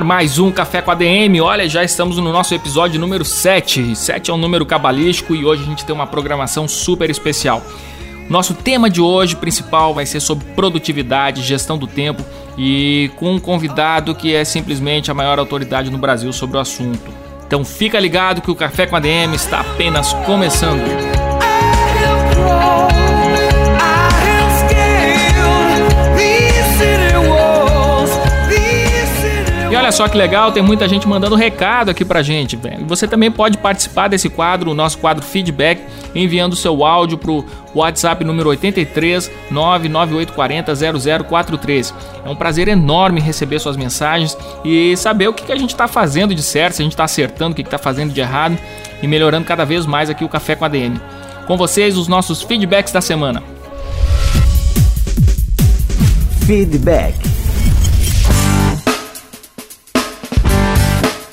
Ar mais um Café com a DM. Olha, já estamos no nosso episódio número 7. 7 é um número cabalístico e hoje a gente tem uma programação super especial. Nosso tema de hoje principal vai ser sobre produtividade, gestão do tempo e com um convidado que é simplesmente a maior autoridade no Brasil sobre o assunto. Então fica ligado que o Café com a DM está apenas começando. Olha só que legal, tem muita gente mandando recado aqui pra gente. Você também pode participar desse quadro, o nosso quadro Feedback, enviando seu áudio pro WhatsApp número 83 99840 0043. É um prazer enorme receber suas mensagens e saber o que a gente está fazendo de certo, se a gente está acertando, o que está fazendo de errado e melhorando cada vez mais aqui o Café com a DM. Com vocês, os nossos feedbacks da semana. Feedback.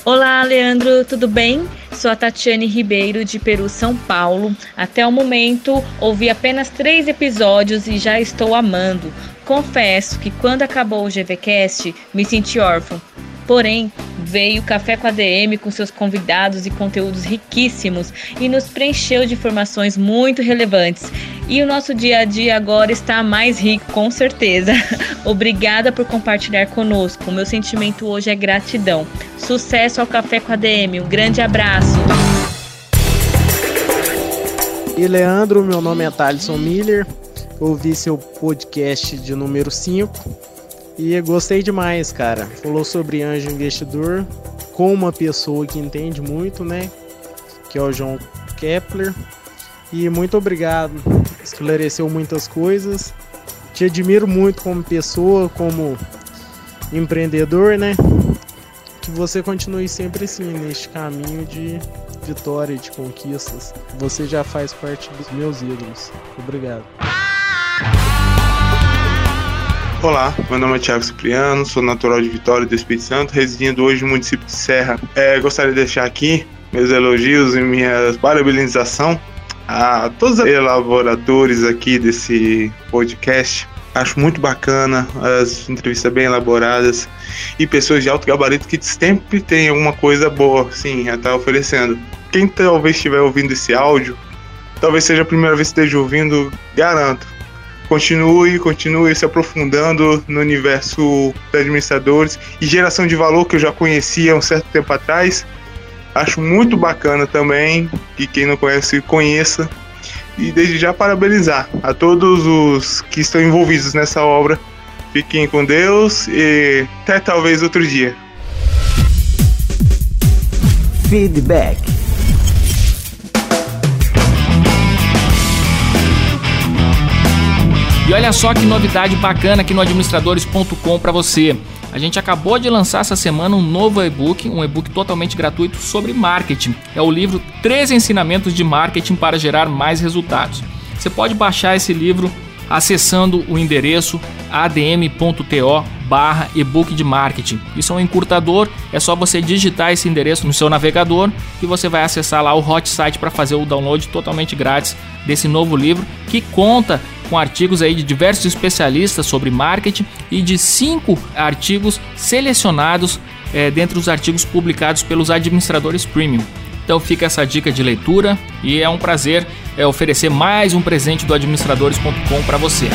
Olá, Leandro, tudo bem? Sou a Tatiane Ribeiro, de Peru, São Paulo. Até o momento, ouvi apenas três episódios e já estou amando. Confesso que quando acabou o GVCast, me senti órfão. Porém, veio Café com a DM com seus convidados e conteúdos riquíssimos e nos preencheu de informações muito relevantes. E o nosso dia a dia agora está mais rico, com certeza. Obrigada por compartilhar conosco. O meu sentimento hoje é gratidão. Sucesso ao Café com a DM. Um grande abraço. E Leandro, meu nome é Thaleson Miller. Ouvi seu podcast de número 5 e gostei demais, cara. Falou sobre anjo investidor com uma pessoa que entende muito, né? Que é o João Kepler. E muito obrigado. Esclareceu muitas coisas. Te admiro muito como pessoa, como empreendedor, né? Que você continue sempre assim, neste caminho de vitória, de conquistas. Você já faz parte dos meus ídolos. Obrigado. Olá, meu nome é Thiago Cipriano, sou natural de Vitória do Espírito Santo, residindo hoje no município de Serra. É, gostaria de deixar aqui meus elogios e minha parabenização a todos os elaboradores aqui desse podcast. Acho muito bacana, as entrevistas bem elaboradas e pessoas de alto gabarito que sempre tem alguma coisa boa, sim, a estar tá oferecendo. Quem talvez estiver ouvindo esse áudio, talvez seja a primeira vez que esteja ouvindo, garanto continue, continue se aprofundando no universo dos administradores e geração de valor que eu já conhecia um certo tempo atrás. Acho muito bacana também que quem não conhece conheça e desde já parabenizar a todos os que estão envolvidos nessa obra. Fiquem com Deus e até talvez outro dia. Feedback E olha só que novidade bacana aqui no administradores.com para você. A gente acabou de lançar essa semana um novo e-book, um e-book totalmente gratuito sobre marketing. É o livro 13 ensinamentos de marketing para gerar mais resultados. Você pode baixar esse livro acessando o endereço adm.to barra ebook de marketing. Isso é um encurtador, é só você digitar esse endereço no seu navegador e você vai acessar lá o hot site para fazer o download totalmente grátis desse novo livro que conta com artigos aí de diversos especialistas sobre marketing e de cinco artigos selecionados é, dentre os artigos publicados pelos administradores premium. Então fica essa dica de leitura e é um prazer é, oferecer mais um presente do administradores.com para você.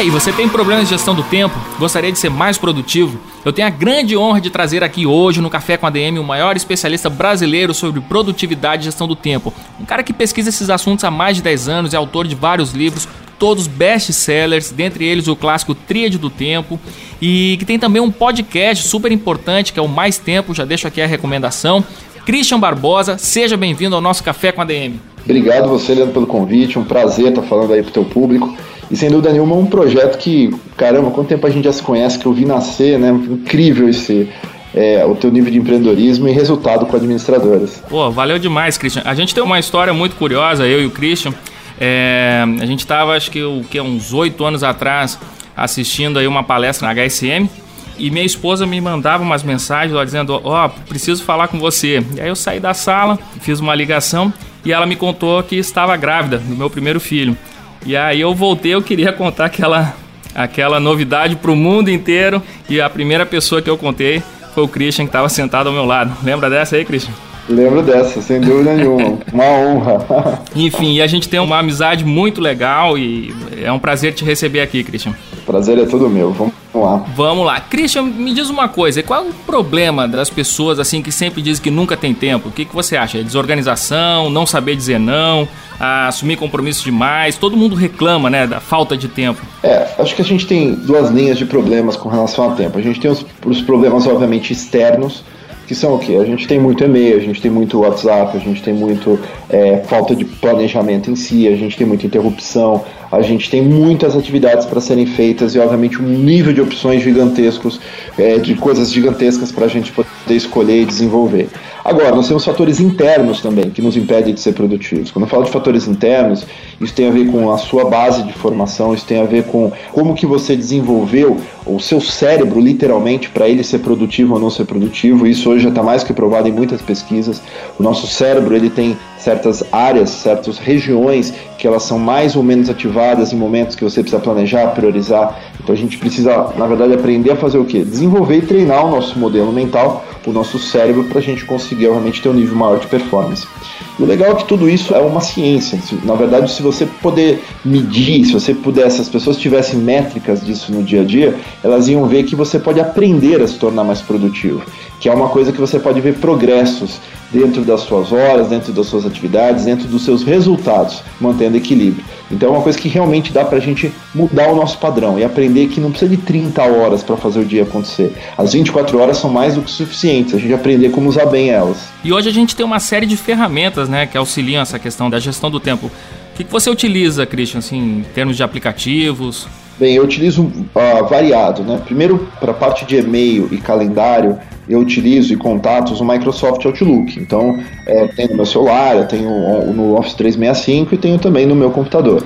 Aí, você tem problemas de gestão do tempo? Gostaria de ser mais produtivo? Eu tenho a grande honra de trazer aqui hoje no Café com a DM o maior especialista brasileiro sobre produtividade e gestão do tempo. Um cara que pesquisa esses assuntos há mais de 10 anos, é autor de vários livros, todos best-sellers, dentre eles o clássico Tríade do Tempo, e que tem também um podcast super importante que é o Mais Tempo, já deixo aqui a recomendação. Christian Barbosa, seja bem-vindo ao nosso Café com a DM. Obrigado você, Leandro, pelo convite, um prazer estar falando aí pro teu público. E sem dúvida nenhuma, um projeto que, caramba, quanto tempo a gente já se conhece, que eu vi nascer, né? Incrível esse. É, o teu nível de empreendedorismo e resultado com administradoras. Pô, valeu demais, Christian. A gente tem uma história muito curiosa, eu e o Christian. É, a gente estava, acho que, o, que uns oito anos atrás, assistindo aí uma palestra na HSM e minha esposa me mandava umas mensagens lá dizendo: Ó, oh, preciso falar com você. E aí eu saí da sala, fiz uma ligação e ela me contou que estava grávida do meu primeiro filho. E aí eu voltei, eu queria contar aquela, aquela novidade para o mundo inteiro. E a primeira pessoa que eu contei foi o Christian, que estava sentado ao meu lado. Lembra dessa aí, Christian? Lembro dessa, sem dúvida nenhuma. Uma honra. Enfim, e a gente tem uma amizade muito legal e é um prazer te receber aqui, Christian. Prazer é todo meu. Vamos lá. Vamos lá. Christian, me diz uma coisa. Qual é o problema das pessoas assim que sempre dizem que nunca tem tempo? O que, que você acha? É desorganização, não saber dizer não, assumir compromisso demais? Todo mundo reclama, né, da falta de tempo. É, acho que a gente tem duas linhas de problemas com relação ao tempo. A gente tem os, os problemas, obviamente, externos, que são o quê? A gente tem muito e-mail, a gente tem muito WhatsApp, a gente tem muito é, falta de planejamento em si, a gente tem muita interrupção, a gente tem muitas atividades para serem feitas e, obviamente, um nível de opções gigantescos, é, de coisas gigantescas para a gente poder escolher e desenvolver. Agora, nós temos fatores internos também que nos impedem de ser produtivos. Quando eu falo de fatores internos, isso tem a ver com a sua base de formação, isso tem a ver com como que você desenvolveu o seu cérebro, literalmente, para ele ser produtivo ou não ser produtivo. Isso hoje já está mais que provado em muitas pesquisas. O nosso cérebro ele tem certas áreas, certas regiões que elas são mais ou menos ativadas em momentos que você precisa planejar, priorizar. Então a gente precisa, na verdade, aprender a fazer o quê? Desenvolver e treinar o nosso modelo mental, o nosso cérebro, para a gente conseguir realmente ter um nível maior de performance. O legal é que tudo isso é uma ciência. Na verdade, se você poder medir, se você pudesse, as pessoas tivessem métricas disso no dia a dia, elas iam ver que você pode aprender a se tornar mais produtivo, que é uma coisa que você pode ver progressos dentro das suas horas, dentro das suas atividades, dentro dos seus resultados, mantendo equilíbrio. Então é uma coisa que realmente dá para a gente mudar o nosso padrão e aprender que não precisa de 30 horas para fazer o dia acontecer. As 24 horas são mais do que suficientes, a gente aprender como usar bem elas. E hoje a gente tem uma série de ferramentas né, que auxiliam essa questão da gestão do tempo. O que, que você utiliza, Christian, assim, em termos de aplicativos? Bem, eu utilizo uh, variado, né? Primeiro, para a parte de e-mail e calendário, eu utilizo e contatos o Microsoft Outlook. Então, é, tenho no meu celular, eu tenho no Office 365 e tenho também no meu computador.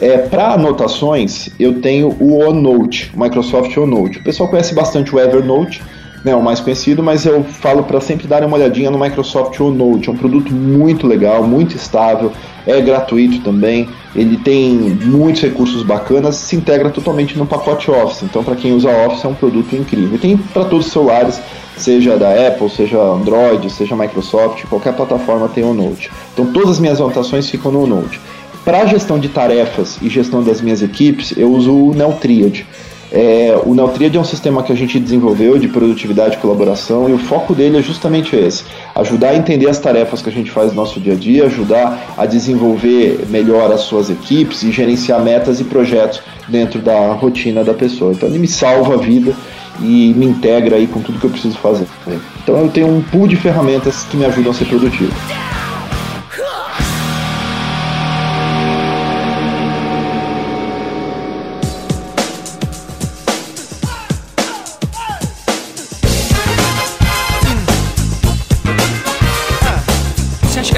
É, Para anotações, eu tenho o OneNote, o Microsoft OneNote. O pessoal conhece bastante o Evernote, né, o mais conhecido, mas eu falo para sempre dar uma olhadinha no Microsoft OneNote. É um produto muito legal, muito estável, é gratuito também, ele tem muitos recursos bacanas, se integra totalmente no pacote Office. Então, para quem usa Office, é um produto incrível. E tem para todos os celulares, seja da Apple, seja Android, seja Microsoft, qualquer plataforma tem o Note. Então, todas as minhas anotações ficam no Note. Para gestão de tarefas e gestão das minhas equipes, eu uso o Neotriad. É, o Neotriad é um sistema que a gente desenvolveu de produtividade e colaboração e o foco dele é justamente esse: ajudar a entender as tarefas que a gente faz no nosso dia a dia, ajudar a desenvolver melhor as suas equipes e gerenciar metas e projetos dentro da rotina da pessoa. Então ele me salva a vida e me integra aí com tudo que eu preciso fazer. Então eu tenho um pool de ferramentas que me ajudam a ser produtivo.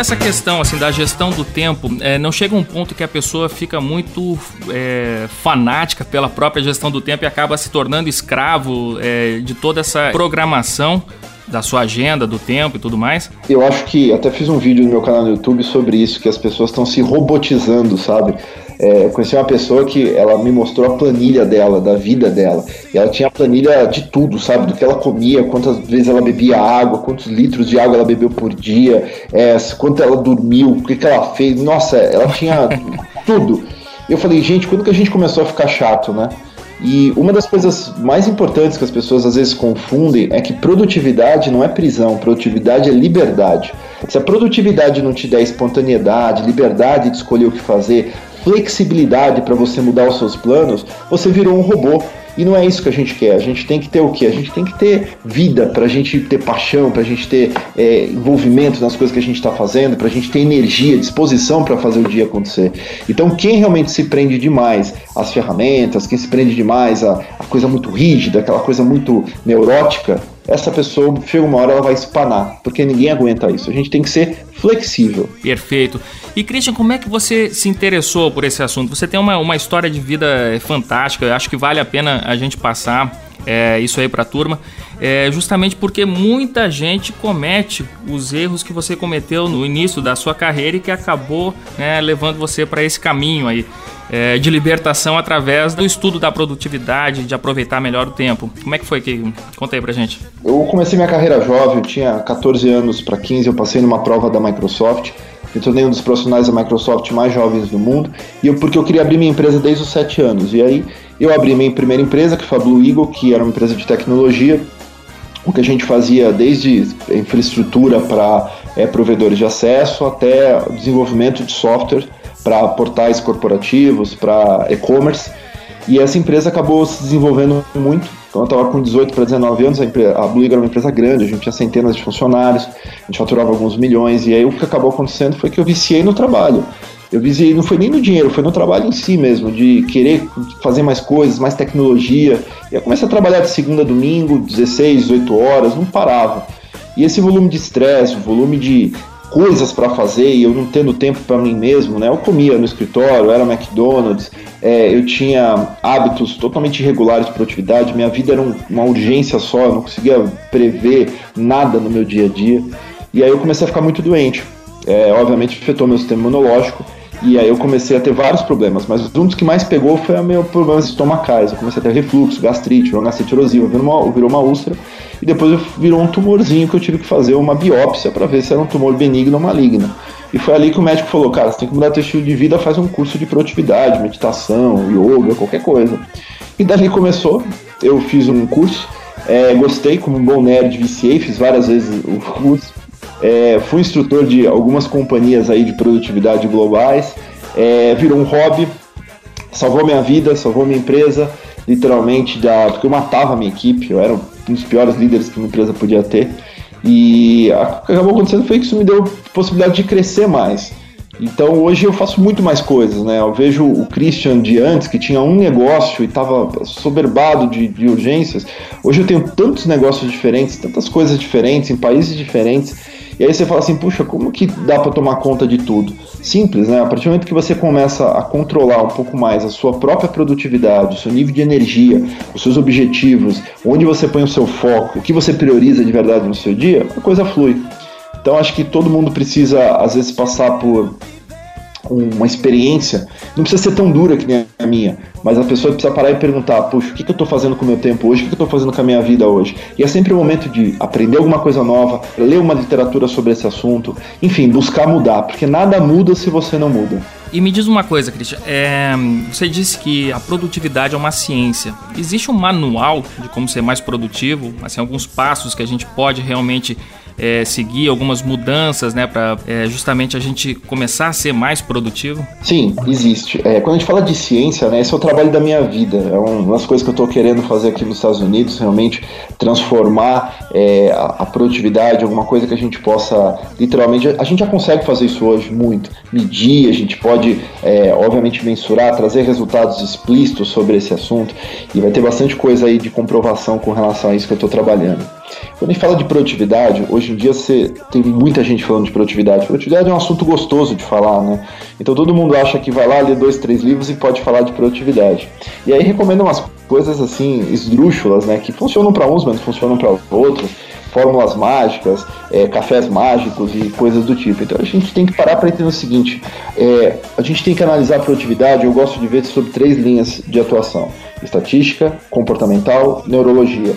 Essa questão assim da gestão do tempo é, não chega um ponto que a pessoa fica muito é, fanática pela própria gestão do tempo e acaba se tornando escravo é, de toda essa programação da sua agenda, do tempo e tudo mais? Eu acho que até fiz um vídeo no meu canal no YouTube sobre isso, que as pessoas estão se robotizando, sabe? É, conheci uma pessoa que ela me mostrou a planilha dela, da vida dela. E ela tinha a planilha de tudo, sabe? Do que ela comia, quantas vezes ela bebia água, quantos litros de água ela bebeu por dia, é, quanto ela dormiu, o que, que ela fez. Nossa, ela tinha tudo. Eu falei, gente, quando que a gente começou a ficar chato, né? E uma das coisas mais importantes que as pessoas às vezes confundem é que produtividade não é prisão, produtividade é liberdade. Se a produtividade não te der espontaneidade, liberdade de escolher o que fazer, flexibilidade para você mudar os seus planos, você virou um robô. E não é isso que a gente quer. A gente tem que ter o quê? A gente tem que ter vida, para a gente ter paixão, para a gente ter é, envolvimento nas coisas que a gente está fazendo, para a gente ter energia, disposição para fazer o dia acontecer. Então, quem realmente se prende demais às ferramentas, quem se prende demais à coisa muito rígida, aquela coisa muito neurótica, essa pessoa chega uma hora ela vai espanar, porque ninguém aguenta isso. A gente tem que ser flexível. Perfeito. E Christian, como é que você se interessou por esse assunto? Você tem uma, uma história de vida fantástica, eu acho que vale a pena a gente passar é, isso aí para a turma, é, justamente porque muita gente comete os erros que você cometeu no início da sua carreira e que acabou né, levando você para esse caminho aí é, de libertação através do estudo da produtividade, de aproveitar melhor o tempo. Como é que foi que conta aí pra gente? Eu comecei minha carreira jovem, eu tinha 14 anos para 15, eu passei numa prova da Microsoft. Me tornei um dos profissionais da Microsoft mais jovens do mundo, e eu, porque eu queria abrir minha empresa desde os 7 anos. E aí eu abri minha primeira empresa, que foi a Blue Eagle, que era uma empresa de tecnologia, o que a gente fazia desde infraestrutura para é, provedores de acesso até desenvolvimento de software para portais corporativos, para e-commerce. E essa empresa acabou se desenvolvendo muito. Então eu estava com 18 para 19 anos, a, empresa, a Blue era uma empresa grande, a gente tinha centenas de funcionários, a gente faturava alguns milhões, e aí o que acabou acontecendo foi que eu viciei no trabalho. Eu viciei, não foi nem no dinheiro, foi no trabalho em si mesmo, de querer fazer mais coisas, mais tecnologia. E eu comecei a trabalhar de segunda a domingo, 16, 18 horas, não parava. E esse volume de estresse, o volume de coisas para fazer e eu não tendo tempo para mim mesmo, né? Eu comia no escritório, era McDonald's, é, eu tinha hábitos totalmente irregulares de produtividade, minha vida era um, uma urgência só, eu não conseguia prever nada no meu dia a dia. E aí eu comecei a ficar muito doente. É, obviamente afetou meu sistema imunológico e aí eu comecei a ter vários problemas, mas um dos que mais pegou foi o meu problemas estomacais. Eu comecei a ter refluxo, gastrite, gastrite erosiva, virou uma, virou uma úlcera e depois virou um tumorzinho que eu tive que fazer uma biópsia para ver se era um tumor benigno ou maligno. E foi ali que o médico falou, cara, você tem que mudar teu estilo de vida, faz um curso de produtividade, meditação, yoga, qualquer coisa. E dali começou, eu fiz um curso, é, gostei, como um bom nerd, viciei, fiz várias vezes o curso, é, fui instrutor de algumas companhias aí de produtividade globais, é, virou um hobby, salvou minha vida, salvou minha empresa, literalmente, da, porque eu matava a minha equipe, eu era um dos piores líderes que uma empresa podia ter. E o que acabou acontecendo foi que isso me deu possibilidade de crescer mais. Então hoje eu faço muito mais coisas, né? Eu vejo o Christian de antes, que tinha um negócio e estava soberbado de, de urgências. Hoje eu tenho tantos negócios diferentes, tantas coisas diferentes, em países diferentes e aí você fala assim, puxa, como que dá para tomar conta de tudo? Simples, né? A partir do momento que você começa a controlar um pouco mais a sua própria produtividade, o seu nível de energia, os seus objetivos, onde você põe o seu foco, o que você prioriza de verdade no seu dia, a coisa flui. Então acho que todo mundo precisa às vezes passar por uma experiência, não precisa ser tão dura que nem a minha, mas a pessoa precisa parar e perguntar, puxa, o que, eu estou fazendo com o meu tempo hoje, o que, eu estou fazendo com a minha vida hoje? E é sempre o momento de aprender alguma coisa nova, ler uma literatura sobre esse assunto, enfim, buscar mudar, porque nada muda se você não muda. E me diz uma coisa, Christian, é, você disse que a produtividade é uma ciência. Existe um manual de como ser mais produtivo? Assim, alguns passos que a gente pode realmente é, seguir algumas mudanças, né, para é, justamente a gente começar a ser mais produtivo? Sim, existe. É, quando a gente fala de ciência, né, esse é o trabalho da minha vida. É uma das coisas que eu estou querendo fazer aqui nos Estados Unidos, realmente transformar é, a, a, produtividade, alguma coisa que a gente possa, literalmente, a gente já consegue fazer isso hoje muito, medir, a gente pode, é, obviamente, mensurar, trazer resultados explícitos sobre esse assunto e vai ter bastante coisa aí de comprovação com relação a isso que eu estou trabalhando. Quando a gente fala de produtividade, hoje em dia você tem muita gente falando de produtividade. Produtividade é um assunto gostoso de falar, né? Então todo mundo acha que vai lá ler dois, três livros e pode falar de produtividade. E aí recomendo umas coisas assim esdrúxulas, né? Que funcionam para uns, mas não funcionam para outros. Fórmulas mágicas, é, cafés mágicos e coisas do tipo. Então a gente tem que parar para entender o seguinte: é, a gente tem que analisar a produtividade. Eu gosto de ver sobre três linhas de atuação. estatística, comportamental, neurologia.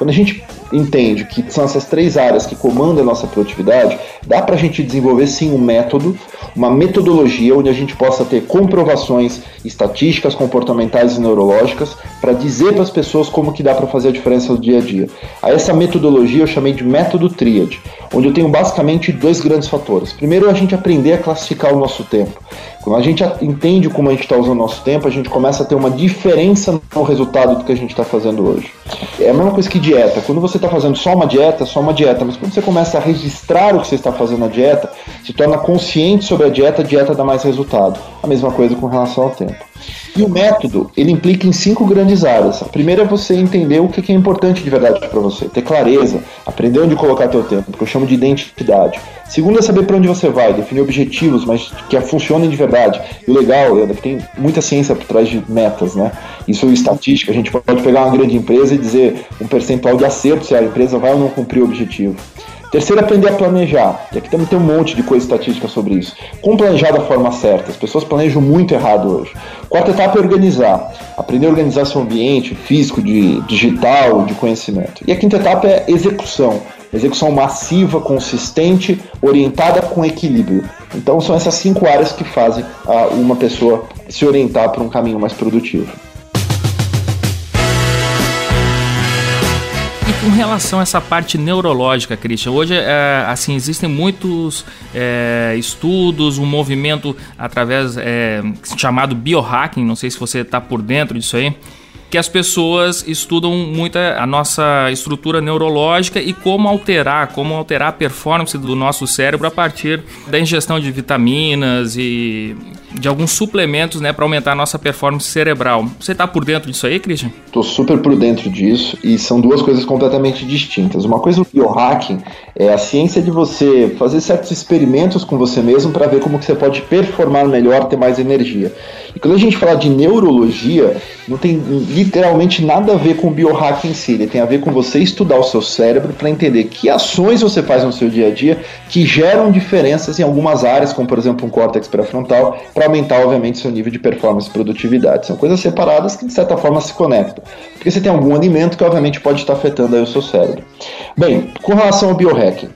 Quando a gente entende que são essas três áreas que comandam a nossa produtividade, dá para a gente desenvolver sim um método, uma metodologia onde a gente possa ter comprovações estatísticas, comportamentais e neurológicas para dizer para as pessoas como que dá para fazer a diferença no dia a dia. A essa metodologia eu chamei de método Triad, onde eu tenho basicamente dois grandes fatores. Primeiro, a gente aprender a classificar o nosso tempo. Quando a gente entende como a gente está usando o nosso tempo, a gente começa a ter uma diferença no resultado do que a gente está fazendo hoje. É a mesma coisa que dieta. Quando você está fazendo só uma dieta, só uma dieta. Mas quando você começa a registrar o que você está fazendo na dieta, se torna consciente sobre a dieta, a dieta dá mais resultado. A mesma coisa com relação ao tempo. E o método, ele implica em cinco grandes áreas. A primeira é você entender o que é importante de verdade para você, ter clareza, aprender onde colocar teu tempo, que eu chamo de identidade. Segundo é saber para onde você vai, definir objetivos, mas que funcionem de verdade. E o legal, é que tem muita ciência por trás de metas, né? Isso é estatística. A gente pode pegar uma grande empresa e dizer um percentual de acerto se a empresa vai ou não cumprir o objetivo. Terceiro, aprender a planejar. E aqui também tem um monte de coisa estatística sobre isso. Como planejar da forma certa? As pessoas planejam muito errado hoje. Quarta etapa é organizar. Aprender a organizar seu ambiente físico, de digital, de conhecimento. E a quinta etapa é execução. Execução massiva, consistente, orientada com equilíbrio. Então são essas cinco áreas que fazem uma pessoa se orientar para um caminho mais produtivo. Com relação a essa parte neurológica, Christian, hoje é, assim existem muitos é, estudos, um movimento através é, chamado biohacking, não sei se você está por dentro disso aí, que as pessoas estudam muito a nossa estrutura neurológica e como alterar, como alterar a performance do nosso cérebro a partir da ingestão de vitaminas e de alguns suplementos, né, para aumentar a nossa performance cerebral. Você está por dentro disso aí, Christian? Estou super por dentro disso e são duas coisas completamente distintas. Uma coisa, o biohacking é a ciência de você fazer certos experimentos com você mesmo para ver como que você pode performar melhor, ter mais energia. E quando a gente fala de neurologia, não tem literalmente nada a ver com o biohacking em si. Ele tem a ver com você estudar o seu cérebro para entender que ações você faz no seu dia a dia que geram diferenças em algumas áreas, como por exemplo um córtex pré-frontal, para aumentar, obviamente, seu nível de performance e produtividade. São coisas separadas que de certa forma se conectam. Porque você tem algum alimento que obviamente pode estar afetando aí o seu cérebro. Bem, com relação ao biohacking,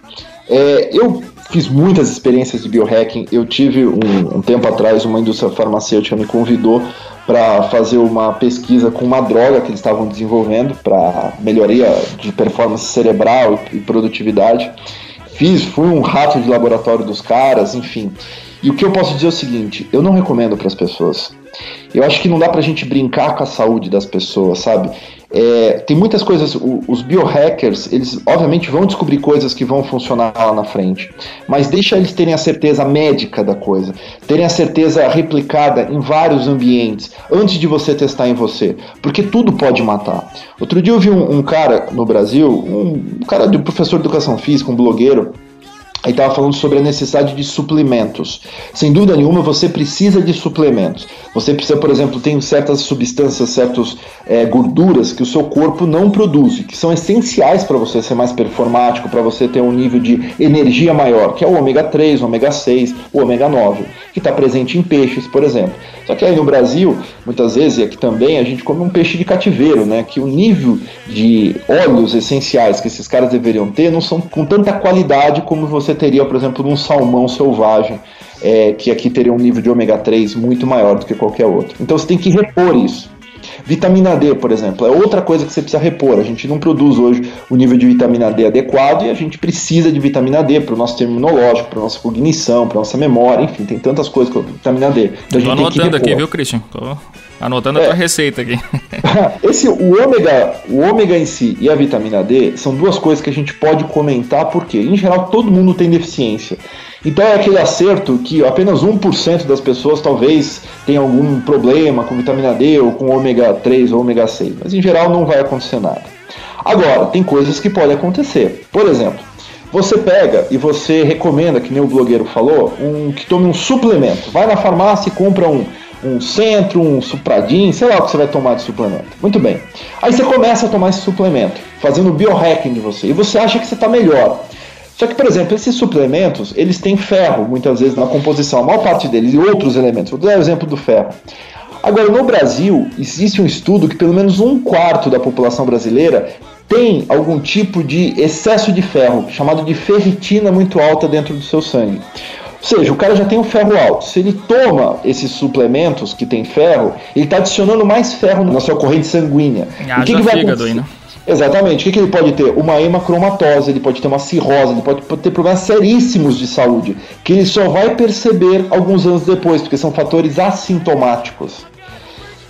é, eu fiz muitas experiências de biohacking. Eu tive um, um tempo atrás uma indústria farmacêutica me convidou para fazer uma pesquisa com uma droga que eles estavam desenvolvendo para melhoria de performance cerebral e, produtividade. Fiz, fui um rato de laboratório dos caras, enfim. E o que eu posso dizer é o seguinte: eu não recomendo para as pessoas. Eu acho que não dá pra gente brincar com a saúde das pessoas, sabe? É, tem muitas coisas, os biohackers, eles obviamente vão descobrir coisas que vão funcionar lá na frente, mas deixa eles terem a certeza médica da coisa, terem a certeza replicada em vários ambientes, antes de você testar em você, porque tudo pode matar. Outro dia eu vi um, um cara no Brasil, um, um cara de professor de educação física, um blogueiro, Aí estava falando sobre a necessidade de suplementos. Sem dúvida nenhuma, você precisa de suplementos. Você precisa, por exemplo, tem certas substâncias, certas é, gorduras que o seu corpo não produz, que são essenciais para você ser mais performático, para você ter um nível de energia maior, que é o ômega 3, o ômega 6, o ômega 9, que está presente em peixes, por exemplo. Só que aí no Brasil, muitas vezes, e aqui também, a gente come um peixe de cativeiro, né? Que o nível de óleos essenciais que esses caras deveriam ter não são com tanta qualidade como você teria, por exemplo, num salmão selvagem, é, que aqui teria um nível de ômega 3 muito maior do que qualquer outro. Então você tem que repor isso. Vitamina D, por exemplo, é outra coisa que você precisa repor. A gente não produz hoje o nível de vitamina D adequado e a gente precisa de vitamina D para o nosso terminológico, para nossa cognição, para nossa memória, enfim, tem tantas coisas com a vitamina D. Então, Tô anotando aqui, viu, Christian? Tô anotando é. a tua receita aqui. Esse, o ômega, o ômega em si e a vitamina D são duas coisas que a gente pode comentar porque, em geral, todo mundo tem deficiência. Então é aquele acerto que apenas 1% das pessoas talvez tenha algum problema com vitamina D ou com ômega 3 ou ômega 6, mas em geral não vai acontecer nada. Agora, tem coisas que podem acontecer. Por exemplo, você pega e você recomenda, que nem o blogueiro falou, um, que tome um suplemento. Vai na farmácia e compra um, um centro, um supradin, sei lá o que você vai tomar de suplemento. Muito bem. Aí você começa a tomar esse suplemento, fazendo biohacking de você, e você acha que você está melhor. Só que, por exemplo, esses suplementos, eles têm ferro, muitas vezes, na composição, a maior parte deles, e outros elementos. Vou dar o exemplo do ferro. Agora, no Brasil, existe um estudo que pelo menos um quarto da população brasileira tem algum tipo de excesso de ferro, chamado de ferritina muito alta dentro do seu sangue. Ou seja, o cara já tem um ferro alto. Se ele toma esses suplementos que tem ferro, ele está adicionando mais ferro na sua corrente sanguínea. Ah, o que, que vai fígado, né? Exatamente. O que, que ele pode ter? Uma hemacromatose, ele pode ter uma cirrose, ele pode ter problemas seríssimos de saúde, que ele só vai perceber alguns anos depois, porque são fatores assintomáticos.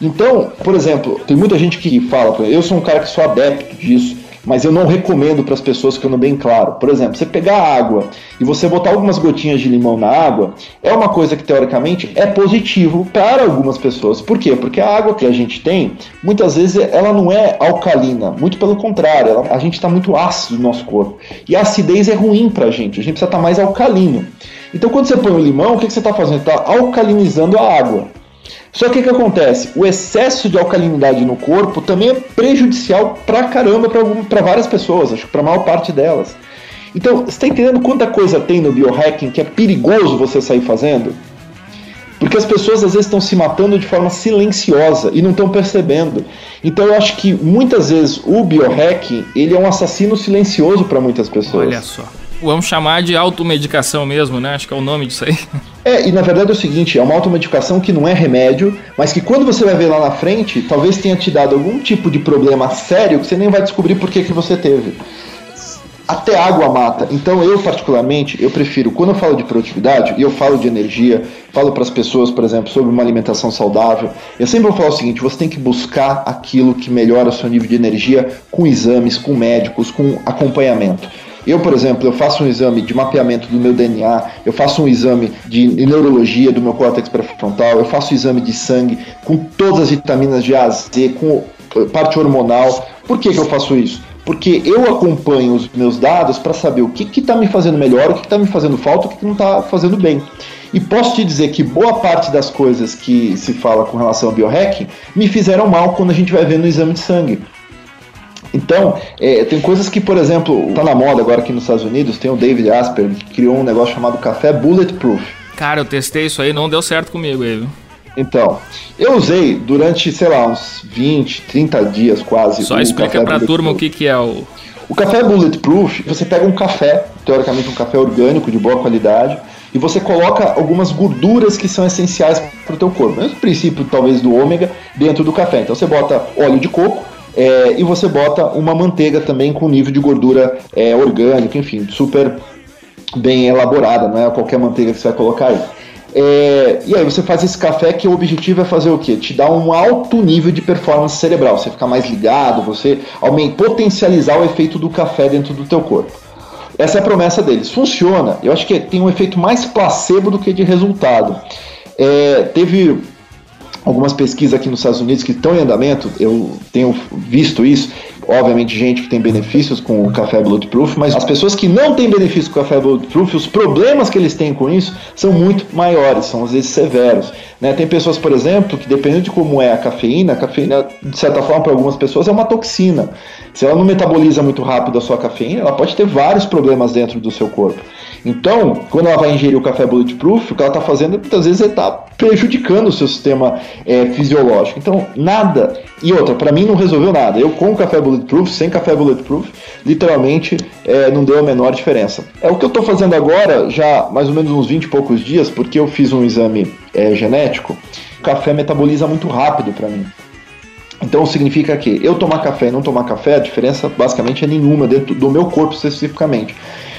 Então, por exemplo, tem muita gente que fala, eu sou um cara que sou adepto disso, mas eu não recomendo para as pessoas não bem claro. Por exemplo, você pegar água e você botar algumas gotinhas de limão na água, é uma coisa que teoricamente é positivo para algumas pessoas. Por quê? Porque a água que a gente tem, muitas vezes ela não é alcalina, muito pelo contrário, ela, a gente está muito ácido no nosso corpo. E a acidez é ruim para a gente, a gente precisa estar tá mais alcalino. Então, quando você põe o limão, o que, que você está fazendo? Está alcalinizando a água. Só que o que acontece? O excesso de alcalinidade no corpo também é prejudicial pra caramba para várias pessoas, acho que para a maior parte delas. Então, você está entendendo quanta coisa tem no biohacking que é perigoso você sair fazendo? Porque as pessoas às vezes estão se matando de forma silenciosa e não estão percebendo. Então eu acho que muitas vezes o biohacking ele é um assassino silencioso para muitas pessoas. Olha só vamos chamar de automedicação mesmo, né? Acho que é o nome disso aí. É, e na verdade é o seguinte, é uma automedicação que não é remédio, mas que quando você vai ver lá na frente, talvez tenha te dado algum tipo de problema sério que você nem vai descobrir por que, que você teve. Até água mata. Então eu particularmente, eu prefiro, quando eu falo de produtividade, e eu falo de energia, falo para as pessoas, por exemplo, sobre uma alimentação saudável, eu sempre vou falar o seguinte, você tem que buscar aquilo que melhora o seu nível de energia com exames, com médicos, com acompanhamento. Eu, por exemplo, eu faço um exame de mapeamento do meu DNA, eu faço um exame de neurologia do meu córtex pré-frontal, eu faço um exame de sangue com todas as vitaminas de A a Z, com eh, parte hormonal. Por que, que eu faço isso? Porque eu acompanho os meus dados para saber o que está me fazendo melhor, o que está me fazendo falta, o que, que não está fazendo bem. E posso te dizer que boa parte das coisas que se fala com relação ao biohacking me fizeram mal quando a gente vai ver no exame de sangue. Então, é, tem coisas que, por exemplo, tá na moda agora aqui nos Estados Unidos, tem o David Asper que criou um negócio chamado café bulletproof. Cara, eu testei isso aí, não deu certo comigo aí, viu? Então, eu usei durante, sei lá, uns 20, 30 dias quase. Só explica pra turma o que, que é o. O café bulletproof, você pega um café, teoricamente um café orgânico de boa qualidade, e você coloca algumas gorduras que são essenciais para o teu corpo. Mesmo princípio, talvez, do ômega dentro do café. Então você bota óleo de coco, é, e você bota uma manteiga também com nível de gordura é, orgânico, enfim, super bem elaborada, não é qualquer manteiga que você vai colocar aí. É, e aí você faz esse café que o objetivo é fazer o quê? Te dar um alto nível de performance cerebral, você ficar mais ligado, você aumenta, potencializar o efeito do café dentro do teu corpo. Essa é a promessa deles. Funciona. Eu acho que tem um efeito mais placebo do que de resultado. É, teve algumas pesquisas aqui nos Estados Unidos que estão em andamento, eu tenho visto isso, obviamente gente que tem benefícios com o café Bulletproof, mas as pessoas que não têm benefício com o café Bulletproof, os problemas que eles têm com isso são muito maiores, são às vezes severos. Né? Tem pessoas, por exemplo, que dependendo de como é a cafeína, a cafeína, de certa forma, para algumas pessoas é uma toxina. Se ela não metaboliza muito rápido a sua cafeína, ela pode ter vários problemas dentro do seu corpo. Então, quando ela vai ingerir o café bulletproof, o que ela está fazendo muitas vezes é estar tá prejudicando o seu sistema é, fisiológico. Então, nada. E outra, para mim não resolveu nada. Eu com café bulletproof, sem café bulletproof, literalmente é, não deu a menor diferença. É o que eu estou fazendo agora, já mais ou menos uns 20 e poucos dias, porque eu fiz um exame é, genético. O café metaboliza muito rápido para mim. Então significa que eu tomar café e não tomar café, a diferença basicamente é nenhuma dentro do meu corpo especificamente.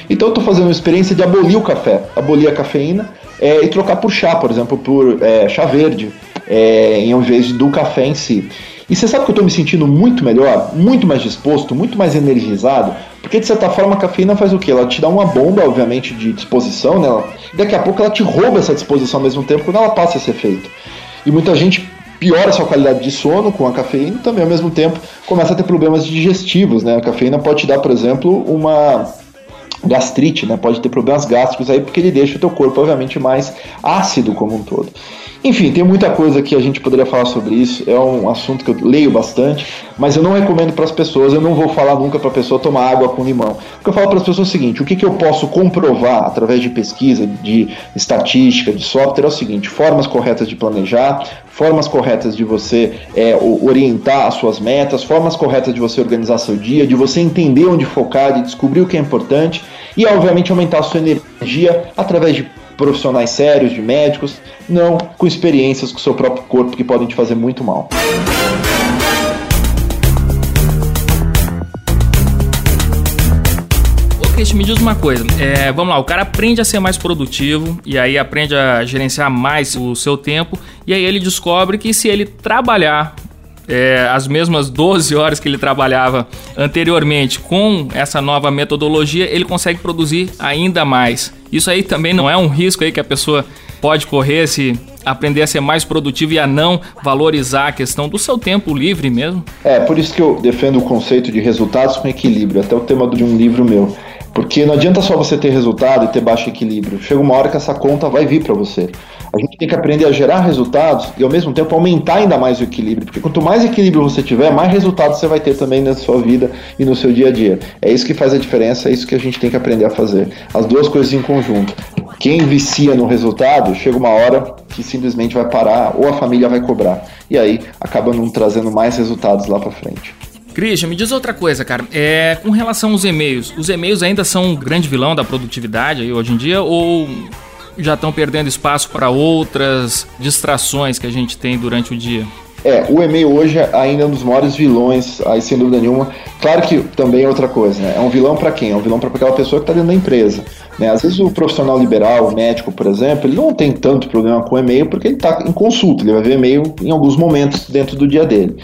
Então eu estou fazendo uma experiência de abolir o café, abolir a cafeína é, e trocar por chá, por exemplo, por é, chá verde, é, em vez do café em si. E você sabe que eu estou me sentindo muito melhor, muito mais disposto, muito mais energizado, porque de certa forma a cafeína faz o quê? Ela te dá uma bomba, obviamente, de disposição, né? daqui a pouco ela te rouba essa disposição ao mesmo tempo quando ela passa esse efeito. E muita gente piora a sua qualidade de sono com a cafeína e também ao mesmo tempo começa a ter problemas digestivos, né? A cafeína pode te dar, por exemplo, uma gastrite, né? Pode ter problemas gástricos aí porque ele deixa o teu corpo obviamente mais ácido como um todo. Enfim, tem muita coisa que a gente poderia falar sobre isso. É um assunto que eu leio bastante, mas eu não recomendo para as pessoas. Eu não vou falar nunca para a pessoa tomar água com limão. O que eu falo para as pessoas é o seguinte: o que, que eu posso comprovar através de pesquisa, de estatística, de software é o seguinte: formas corretas de planejar, formas corretas de você é, orientar as suas metas, formas corretas de você organizar seu dia, de você entender onde focar, de descobrir o que é importante e, obviamente, aumentar a sua energia através de profissionais sérios, de médicos, não com experiências com o seu próprio corpo que podem te fazer muito mal. Me diz uma coisa. É, vamos lá, o cara aprende a ser mais produtivo e aí aprende a gerenciar mais o seu tempo. E aí ele descobre que se ele trabalhar é, as mesmas 12 horas que ele trabalhava anteriormente com essa nova metodologia, ele consegue produzir ainda mais. Isso aí também não é um risco aí que a pessoa pode correr se aprender a ser mais produtivo e a não valorizar a questão do seu tempo livre mesmo? É, por isso que eu defendo o conceito de resultados com equilíbrio, até o tema de um livro meu. Porque não adianta só você ter resultado e ter baixo equilíbrio. Chega uma hora que essa conta vai vir para você. A gente tem que aprender a gerar resultados e ao mesmo tempo aumentar ainda mais o equilíbrio, porque quanto mais equilíbrio você tiver, mais resultados você vai ter também na sua vida e no seu dia a dia. É isso que faz a diferença, é isso que a gente tem que aprender a fazer. As duas coisas em conjunto. Quem vicia no resultado, chega uma hora que simplesmente vai parar ou a família vai cobrar. E aí acaba não trazendo mais resultados lá para frente. Christian, me diz outra coisa, cara. É, com relação aos e-mails, os e-mails ainda são um grande vilão da produtividade aí hoje em dia ou já estão perdendo espaço para outras distrações que a gente tem durante o dia? É, o e-mail hoje ainda é um dos maiores vilões, aí sem dúvida nenhuma. Claro que também é outra coisa, né? É um vilão para quem? É um vilão para aquela pessoa que está dentro da empresa. Né? Às vezes o profissional liberal, o médico, por exemplo, ele não tem tanto problema com e-mail porque ele está em consulta, ele vai ver e-mail em alguns momentos dentro do dia dele.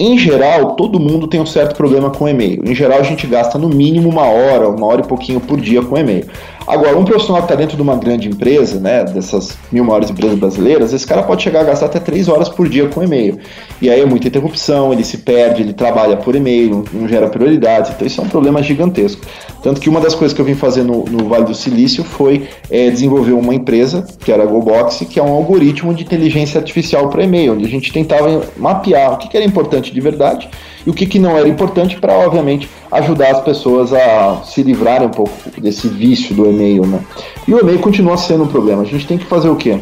Em geral, todo mundo tem um certo problema com e-mail. Em geral, a gente gasta no mínimo uma hora, uma hora e pouquinho por dia com e-mail. Agora, um profissional que está dentro de uma grande empresa, né, dessas mil maiores empresas brasileiras, esse cara pode chegar a gastar até três horas por dia com e-mail. E aí é muita interrupção, ele se perde, ele trabalha por e-mail, não, gera prioridades. Então, isso é um problema gigantesco. Tanto que uma das coisas que eu vim fazer no, no Vale do Silício foi é, desenvolver uma empresa, que era a GoBox, que é um algoritmo de inteligência artificial para e-mail, onde a gente tentava mapear o que, que era importante de verdade e o que, que não era importante para, obviamente, ajudar as pessoas a se livrarem um pouco desse vício do e-mail, né? E o e-mail continua sendo um problema. A gente tem que fazer o quê?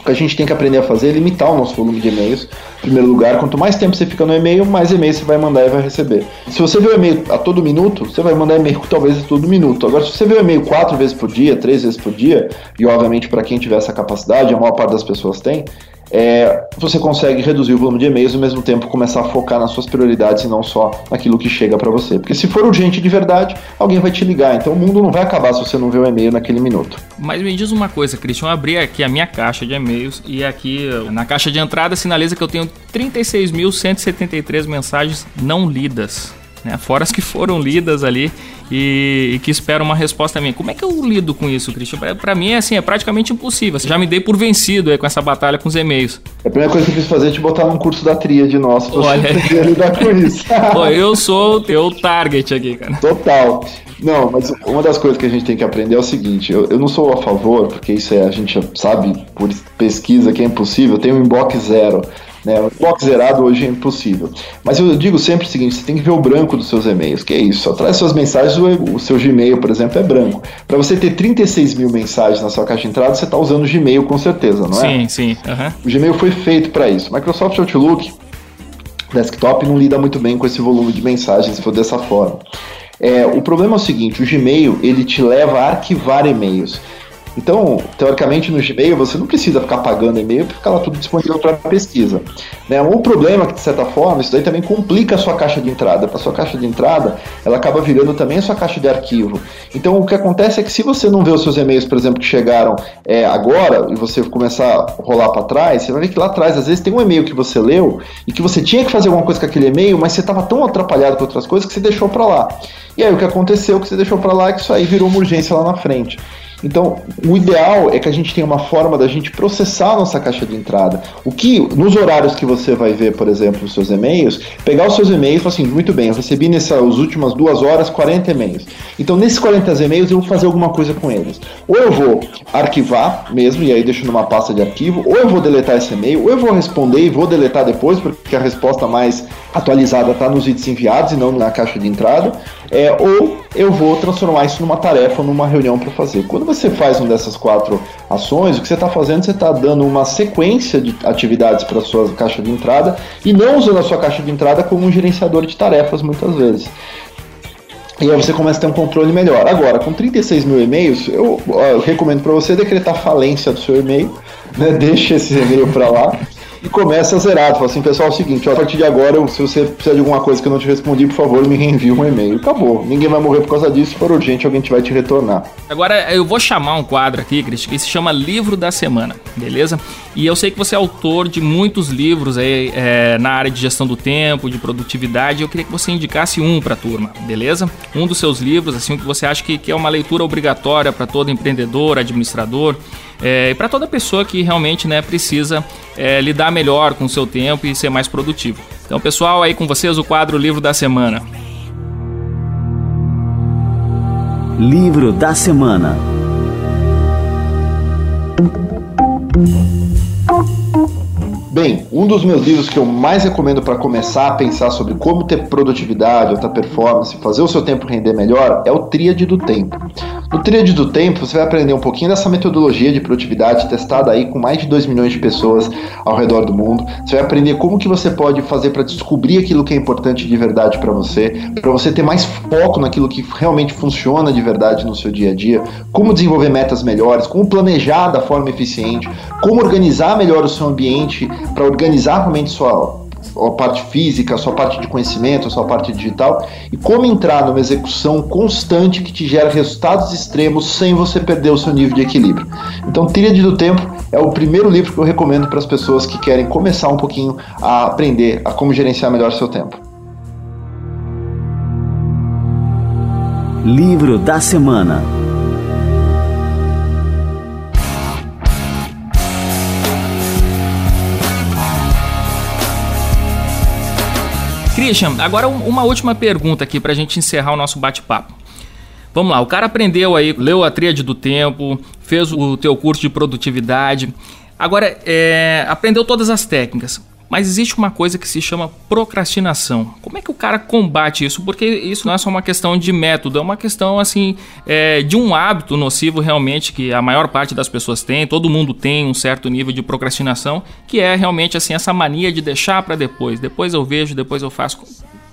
O que a gente tem que aprender a fazer é limitar o nosso volume de e-mails. Primeiro lugar, quanto mais tempo você fica no e-mail, mais e-mail você vai mandar e vai receber. Se você vê o e-mail a todo minuto, você vai mandar e-mail talvez a todo minuto. Agora, se você vê o e-mail quatro vezes por dia, três vezes por dia, e obviamente para quem tiver essa capacidade, a maior parte das pessoas tem, é, você consegue reduzir o volume de e-mails e ao mesmo tempo começar a focar nas suas prioridades e não só naquilo que chega para você. Porque se for urgente de verdade, alguém vai te ligar. Então o mundo não vai acabar se você não ver o e-mail naquele minuto. Mas me diz uma coisa, Christian, eu abri aqui a minha caixa de e-mails e aqui na caixa de entrada sinaliza que eu tenho 36.173 mensagens não lidas né? Fora as que foram lidas ali e, e, que esperam uma resposta minha. Como é que eu lido com isso, Christian? Para mim, é assim, é praticamente impossível. Já me dei por vencido aí com essa batalha com os e-mails. A primeira coisa que eu quis fazer é te botar num curso da tria de nós pra Olha... você lidar com isso. Pô, eu sou o teu target aqui, cara. Total. Não, mas uma das coisas que a gente tem que aprender é o seguinte: eu, eu não sou a favor, porque isso é, a gente sabe por pesquisa que é impossível, tem um inbox zero. Né? O zerado hoje é impossível. Mas eu digo sempre o seguinte: você tem que ver o branco dos seus e-mails, que é isso. Atrás suas mensagens, o, seu Gmail, por exemplo, é branco. Para você ter 36 mil mensagens na sua caixa de entrada, você está usando o Gmail com certeza, não é? Sim, sim. Uhum. O Gmail foi feito para isso. Microsoft Outlook, desktop, não lida muito bem com esse volume de mensagens se for dessa forma. É, o problema é o seguinte: o Gmail ele te leva a arquivar e-mails. Então, teoricamente, no Gmail você não precisa ficar pagando e-mail para ficar lá tudo disponível para pesquisa. Né? O problema é que, de certa forma, isso daí também complica a sua caixa de entrada. Para sua caixa de entrada, ela acaba virando também a sua caixa de arquivo. Então, o que acontece é que se você não vê os seus e-mails, por exemplo, que chegaram é, agora, e você começar a rolar para trás, você vai ver que lá atrás, às vezes, tem um e-mail que você leu e que você tinha que fazer alguma coisa com aquele e-mail, mas você estava tão atrapalhado com outras coisas que você deixou para lá. E aí, o que aconteceu que você deixou para lá é que isso aí virou uma urgência lá na frente. Então, o ideal é que a gente tenha uma forma da gente processar a nossa caixa de entrada. O que, nos horários que você vai ver, por exemplo, os seus e-mails, pegar os seus e-mails e falar assim, muito bem, eu recebi nessas últimas duas horas 40 e-mails. Então, nesses 40 e-mails, eu vou fazer alguma coisa com eles. Ou eu vou arquivar mesmo, e aí deixo numa pasta de arquivo, ou eu vou deletar esse e-mail, ou eu vou responder e vou deletar depois, porque a resposta mais atualizada está nos itens enviados e não na caixa de entrada, é, ou eu vou transformar isso numa tarefa, numa reunião para fazer. Quando você faz uma dessas quatro ações, o que você está fazendo, você está dando uma sequência de atividades para sua caixa de entrada e não usando a sua caixa de entrada como um gerenciador de tarefas muitas vezes. E aí você começa a ter um controle melhor. Agora, com 36 mil e-mails, eu, eu recomendo para você decretar falência do seu e-mail, né? deixa esse e-mail para lá e começa zerado. Fala assim, pessoal, é o seguinte, ó, a partir de agora, se você precisar de alguma coisa que eu não te respondi, por favor, me reenvie um e-mail. Acabou. Ninguém vai morrer por causa disso. Se for urgente, alguém te vai te retornar. Agora, eu vou chamar um quadro aqui, Cris, que se chama Livro da Semana, beleza? E eu sei que você é autor de muitos livros aí é, na área de gestão do tempo, de produtividade. Eu queria que você indicasse um para a turma, beleza? Um dos seus livros, assim, que você acha que, que é uma leitura obrigatória para todo empreendedor, administrador é, e para toda pessoa que realmente né, precisa é, lidar melhor com o seu tempo e ser mais produtivo. Então, pessoal, aí com vocês o quadro Livro da Semana. Livro da Semana. Bem, um dos meus livros que eu mais recomendo para começar a pensar sobre como ter produtividade, alta performance, fazer o seu tempo render melhor é o Tríade do Tempo. No Tríade do Tempo, você vai aprender um pouquinho dessa metodologia de produtividade testada aí com mais de 2 milhões de pessoas ao redor do mundo. Você vai aprender como que você pode fazer para descobrir aquilo que é importante de verdade para você, para você ter mais foco naquilo que realmente funciona de verdade no seu dia a dia, como desenvolver metas melhores, como planejar da forma eficiente, como organizar melhor o seu ambiente para organizar realmente sua a parte física, sua parte de conhecimento, sua parte digital, e como entrar numa execução constante que te gera resultados extremos sem você perder o seu nível de equilíbrio. Então, Tríade do Tempo é o primeiro livro que eu recomendo para as pessoas que querem começar um pouquinho a aprender a como gerenciar melhor seu tempo. Livro da Semana Christian, agora uma última pergunta aqui para a gente encerrar o nosso bate-papo. Vamos lá, o cara aprendeu aí, leu a tríade do tempo, fez o teu curso de produtividade, agora é, aprendeu todas as técnicas. Mas existe uma coisa que se chama procrastinação. Como é que o cara combate isso? Porque isso não é só uma questão de método, é uma questão assim é, de um hábito nocivo realmente que a maior parte das pessoas tem. Todo mundo tem um certo nível de procrastinação, que é realmente assim essa mania de deixar para depois. Depois eu vejo, depois eu faço.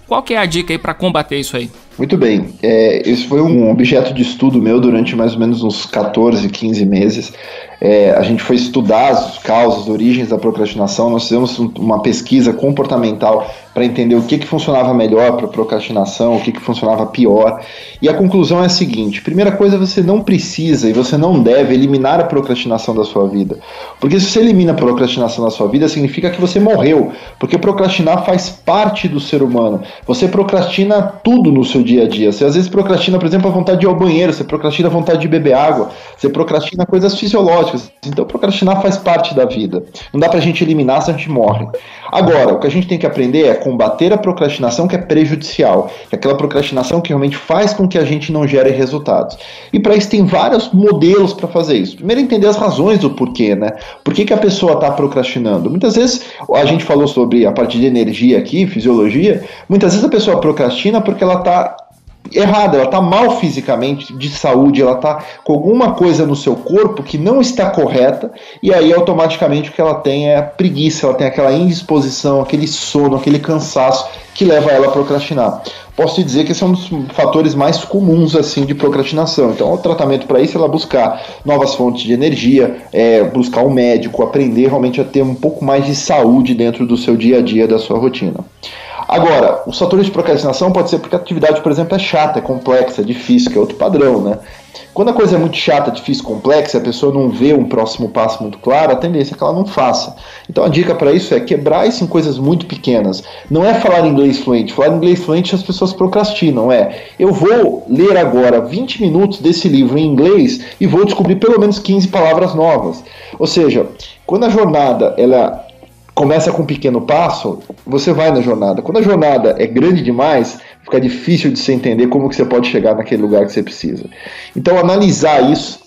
Qual que é a dica aí para combater isso aí? Muito bem. É, esse foi um objeto de estudo meu durante mais ou menos uns 14, 15 meses. É, a gente foi estudar as causas, as origens da procrastinação. Nós fizemos uma pesquisa comportamental para entender o que, que funcionava melhor para procrastinação, o que, que funcionava pior. E a conclusão é a seguinte: primeira coisa, você não precisa e você não deve eliminar a procrastinação da sua vida. Porque se você elimina a procrastinação da sua vida, significa que você morreu. Porque procrastinar faz parte do ser humano. Você procrastina tudo no seu dia a dia. Você às vezes procrastina, por exemplo, a vontade de ir ao banheiro, você procrastina a vontade de beber água, você procrastina coisas fisiológicas. Então, procrastinar faz parte da vida. Não dá pra gente eliminar se a gente morre. Agora, o que a gente tem que aprender é combater a procrastinação que é prejudicial, que é aquela procrastinação que realmente faz com que a gente não gere resultados. E para isso tem vários modelos para fazer isso. Primeiro, entender as razões do porquê, né? Por que, que a pessoa está procrastinando? Muitas vezes, a gente falou sobre a parte de energia aqui, fisiologia, muitas vezes a pessoa procrastina porque ela está errada, ela está mal fisicamente, de saúde, ela está com alguma coisa no seu corpo que não está correta, e aí automaticamente o que ela tem é preguiça, ela tem aquela indisposição, aquele sono, aquele cansaço que leva ela a procrastinar. Posso te dizer que esse é um dos fatores mais comuns assim de procrastinação. Então, o tratamento para isso é ela buscar novas fontes de energia, é, buscar um médico, aprender realmente a ter um pouco mais de saúde dentro do seu dia a dia, da sua rotina. Agora, os fatores de procrastinação pode ser porque a atividade, por exemplo, é chata, é complexa, é difícil, que é outro padrão, né? Quando a coisa é muito chata, difícil, complexa, a pessoa não vê um próximo passo muito claro, a tendência é que ela não faça. Então a dica para isso é quebrar isso em coisas muito pequenas. Não é falar inglês fluente. Falar inglês fluente as pessoas procrastinam. É, eu vou ler agora 20 minutos desse livro em inglês e vou descobrir pelo menos 15 palavras novas. Ou seja, quando a jornada ela começa com um pequeno passo, você vai na jornada. Quando a jornada é grande demais, fica difícil de você entender como que você pode chegar naquele lugar que você precisa. Então, analisar isso,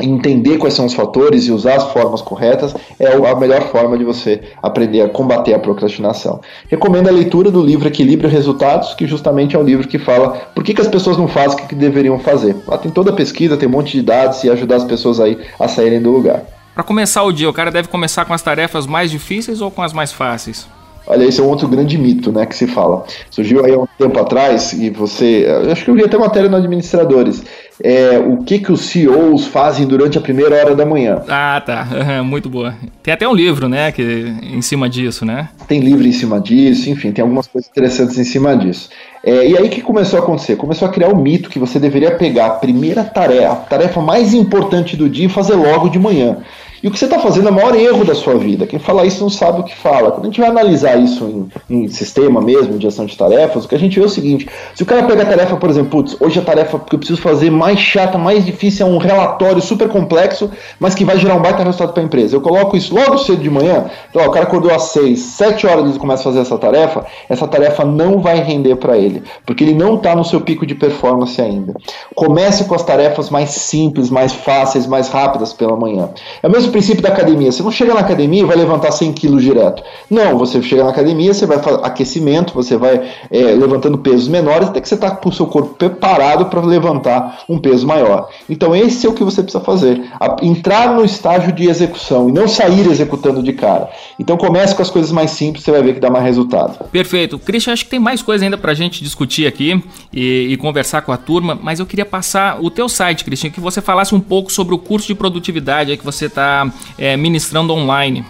entender quais são os fatores e usar as formas corretas é a melhor forma de você aprender a combater a procrastinação. Recomendo a leitura do livro Equilíbrio Resultados, que justamente é um livro que fala por que, que as pessoas não fazem o que deveriam fazer. Lá tem toda a pesquisa, tem um monte de dados e ajudar as pessoas aí a saírem do lugar. Para começar o dia, o cara deve começar com as tarefas mais difíceis ou com as mais fáceis? Olha, esse é um outro grande mito, né, que se fala. Surgiu aí há um tempo atrás e você, acho que eu vi até matéria no Administradores, é, o que que os CEOs fazem durante a primeira hora da manhã. Ah, tá, muito boa. Tem até um livro, né, que em cima disso, né? Tem livro em cima disso, enfim, tem algumas coisas interessantes em cima disso. É, e aí o que começou a acontecer? Começou a criar o um mito que você deveria pegar a primeira tarefa, a tarefa mais importante do dia e fazer logo de manhã. E o que você está fazendo é o maior erro da sua vida. Quem fala isso não sabe o que fala. Quando a gente vai analisar isso em, em sistema mesmo, de ação de tarefas, o que a gente vê é o seguinte: se o cara pega a tarefa, por exemplo, putz, hoje a tarefa que eu preciso fazer mais chata, mais difícil é um relatório super complexo, mas que vai gerar um baita resultado para a empresa. Eu coloco isso logo cedo de manhã, então, ó, o cara acordou às 6, 7 horas ele começa a fazer essa tarefa, essa tarefa não vai render para ele, porque ele não está no seu pico de performance ainda. Comece com as tarefas mais simples, mais fáceis, mais rápidas pela manhã. É o mesmo mesmo princípio da academia. Você não chega na academia e vai levantar 100 quilos direto. Não, você chega na academia, você vai fazer aquecimento, você vai é, levantando pesos menores até que você está com o seu corpo preparado para levantar um peso maior. Então esse é o que você precisa fazer. entrar no estágio de execução e não sair executando de cara. Então comece com as coisas mais simples, você vai ver que dá mais resultado. Perfeito. Christian, acho que tem mais coisa ainda para a gente discutir aqui e, e conversar com a turma, mas eu queria passar o teu site, Christian, que você falasse um pouco sobre o curso de produtividade que você está é, ministrando online?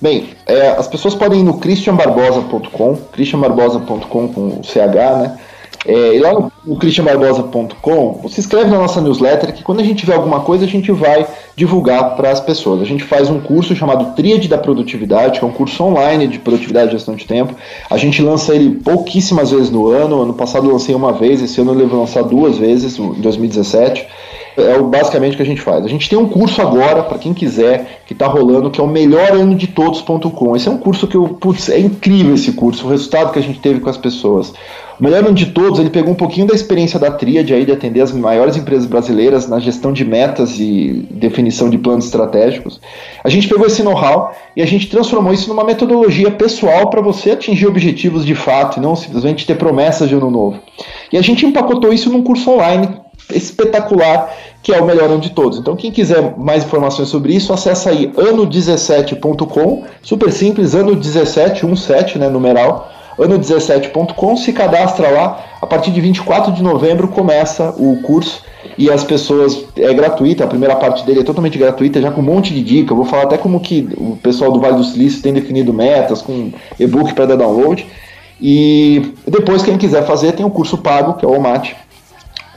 Bem, é, as pessoas podem ir no christianbarbosa.com, christianbarbosa.com com CH, né? É, e lá no, no christianbarbosa.com, você escreve na nossa newsletter que quando a gente tiver alguma coisa, a gente vai divulgar para as pessoas. A gente faz um curso chamado Tríade da Produtividade, que é um curso online de produtividade e gestão de tempo. A gente lança ele pouquíssimas vezes no ano. Ano passado lancei uma vez, esse ano eu devo lançar duas vezes, em 2017 é basicamente o que a gente faz. A gente tem um curso agora, para quem quiser, que está rolando, que é o melhor ano de todos.com. Esse é um curso que eu, putz, é incrível esse curso, o resultado que a gente teve com as pessoas. O melhor ano de todos, ele pegou um pouquinho da experiência da Tríade aí de atender as maiores empresas brasileiras na gestão de metas e definição de planos estratégicos. A gente pegou esse know-how e a gente transformou isso numa metodologia pessoal para você atingir objetivos de fato e não simplesmente ter promessas de ano novo. E a gente empacotou isso num curso online espetacular, que é o melhor ano de todos. Então, quem quiser mais informações sobre isso, acessa aí ano17.com, super simples, ano17, 17, né, numeral, ano17.com, se cadastra lá. A partir de 24 de novembro começa o curso e as pessoas é gratuita, a primeira parte dele é totalmente gratuita, já com um monte de dica. Eu vou falar até como que o pessoal do Vale do Silício tem definido metas com e-book para dar download. E depois quem quiser fazer tem o um curso pago, que é o OMAT,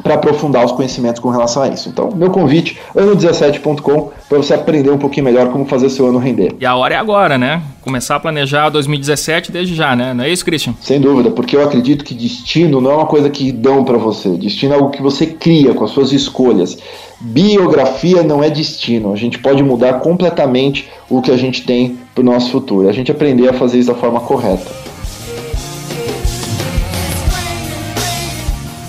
para aprofundar os conhecimentos com relação a isso. Então, meu convite, ano17.com, para você aprender um pouquinho melhor como fazer seu ano render. E a hora é agora, né? Começar a planejar 2017 desde já, né? Não é isso, Christian? Sem dúvida, porque eu acredito que destino não é uma coisa que dão para você. Destino é algo que você cria com as suas escolhas. Biografia não é destino. A gente pode mudar completamente o que a gente tem para o nosso futuro. A gente aprender a fazer isso da forma correta.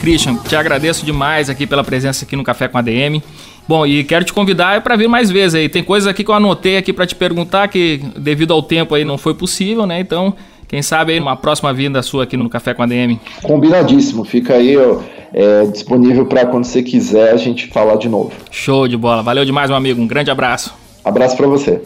Christian, te agradeço demais aqui pela presença aqui no Café com a DM. Bom, e quero te convidar para vir mais vezes aí. Tem coisas aqui que eu anotei aqui para te perguntar que devido ao tempo aí não foi possível, né? Então, quem sabe aí uma próxima vinda sua aqui no Café com a DM. Combinadíssimo. Fica aí ó, é, disponível para quando você quiser a gente falar de novo. Show de bola. Valeu demais, meu amigo. Um grande abraço. Abraço para você.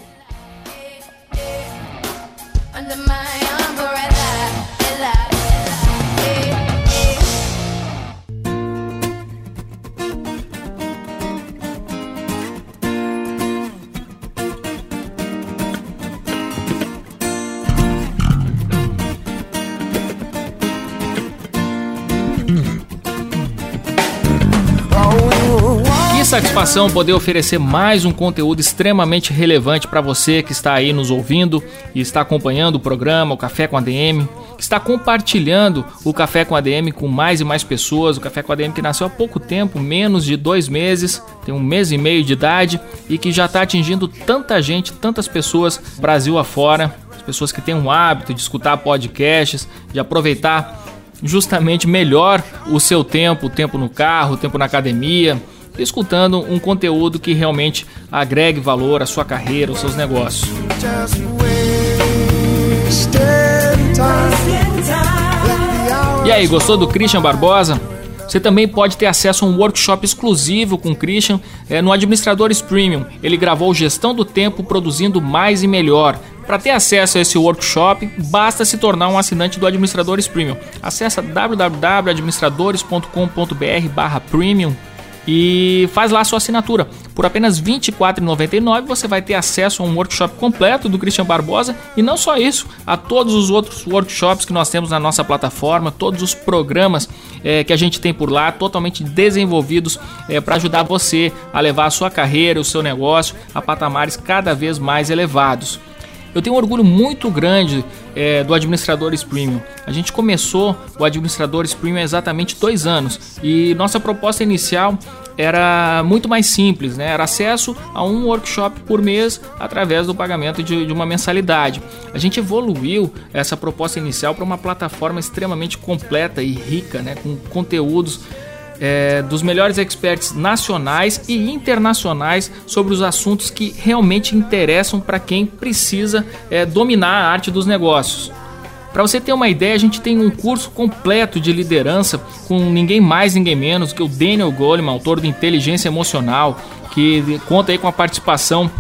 Satisfação poder oferecer mais um conteúdo extremamente relevante para você que está aí nos ouvindo e está acompanhando o programa, o Café com ADM, que está compartilhando o Café com ADM com mais e mais pessoas. O Café com ADM que nasceu há pouco tempo, menos de dois meses, tem um mês e meio de idade e que já está atingindo tanta gente, tantas pessoas, Brasil afora, as pessoas que têm um hábito de escutar podcasts, de aproveitar justamente melhor o seu tempo, o tempo no carro, o tempo na academia escutando um conteúdo que realmente agregue valor à sua carreira, aos seus negócios. E aí, gostou do Christian Barbosa? Você também pode ter acesso a um workshop exclusivo com o Christian é, no Administradores Premium. Ele gravou Gestão do Tempo Produzindo Mais e Melhor. Para ter acesso a esse workshop, basta se tornar um assinante do Administradores Premium. Acesse www.administradores.com.br/premium e faz lá a sua assinatura. Por apenas R$ 24,99 você vai ter acesso a um workshop completo do Christian Barbosa e não só isso, a todos os outros workshops que nós temos na nossa plataforma, todos os programas é, que a gente tem por lá, totalmente desenvolvidos é, para ajudar você a levar a sua carreira, o seu negócio a patamares cada vez mais elevados. Eu tenho um orgulho muito grande é, do Administradores Premium. A gente começou o Administradores Premium há exatamente dois anos e nossa proposta inicial era muito mais simples, né? Era acesso a um workshop por mês através do pagamento de, de uma mensalidade. A gente evoluiu essa proposta inicial para uma plataforma extremamente completa e rica, né? Com conteúdos é, dos melhores experts nacionais e internacionais sobre os assuntos que realmente interessam para quem precisa é, dominar a arte dos negócios. Para você ter uma ideia, a gente tem um curso completo de liderança com ninguém mais, ninguém menos que o Daniel Goleman, autor do Inteligência Emocional, que conta aí com a participação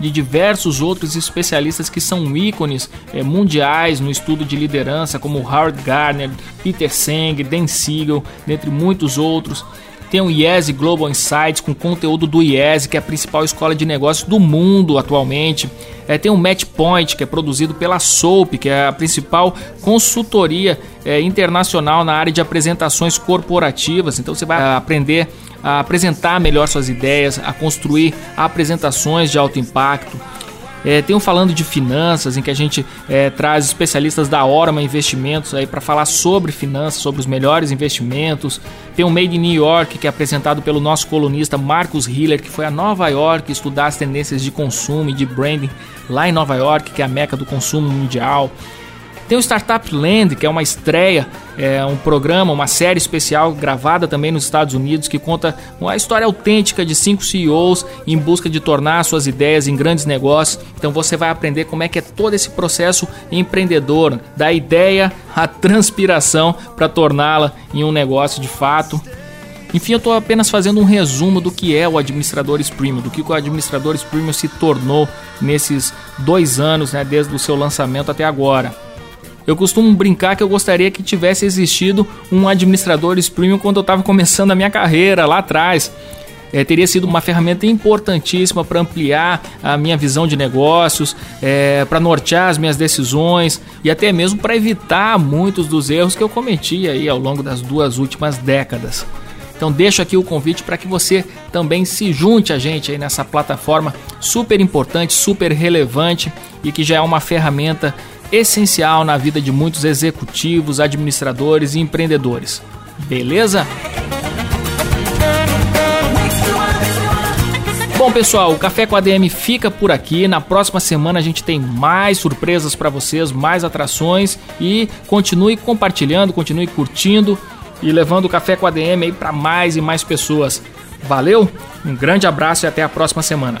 de diversos outros especialistas que são ícones é, mundiais no estudo de liderança, como Howard Gardner, Peter Senge, Dan Siegel, dentre muitos outros. Tem o IES Global Insights com conteúdo do IES, que é a principal escola de negócios do mundo atualmente. É, tem o Match Point, que é produzido pela SOAP, que é a principal consultoria é, internacional na área de apresentações corporativas. Então você vai aprender a apresentar melhor suas ideias, a construir apresentações de alto impacto. É, tem um falando de finanças, em que a gente é, traz especialistas da Orma Investimentos aí para falar sobre finanças, sobre os melhores investimentos. Tem o Made in New York, que é apresentado pelo nosso colunista Marcos Hiller, que foi a Nova York estudar as tendências de consumo e de branding lá em Nova York, que é a meca do consumo mundial. Tem o Startup Land, que é uma estreia, é um programa, uma série especial gravada também nos Estados Unidos que conta uma história autêntica de cinco CEOs em busca de tornar suas ideias em grandes negócios. Então você vai aprender como é que é todo esse processo empreendedor, da ideia à transpiração para torná-la em um negócio de fato. Enfim, eu estou apenas fazendo um resumo do que é o Administradores Premium, do que o Administradores Premium se tornou nesses dois anos, né, desde o seu lançamento até agora. Eu costumo brincar que eu gostaria que tivesse existido um administradores premium quando eu estava começando a minha carreira lá atrás. É, teria sido uma ferramenta importantíssima para ampliar a minha visão de negócios, é, para nortear as minhas decisões e até mesmo para evitar muitos dos erros que eu cometi aí ao longo das duas últimas décadas. Então deixo aqui o convite para que você também se junte a gente aí nessa plataforma super importante, super relevante e que já é uma ferramenta essencial na vida de muitos executivos, administradores e empreendedores. Beleza? Bom, pessoal, o Café com a DM fica por aqui. Na próxima semana a gente tem mais surpresas para vocês, mais atrações e continue compartilhando, continue curtindo e levando o Café com a DM aí para mais e mais pessoas. Valeu? Um grande abraço e até a próxima semana.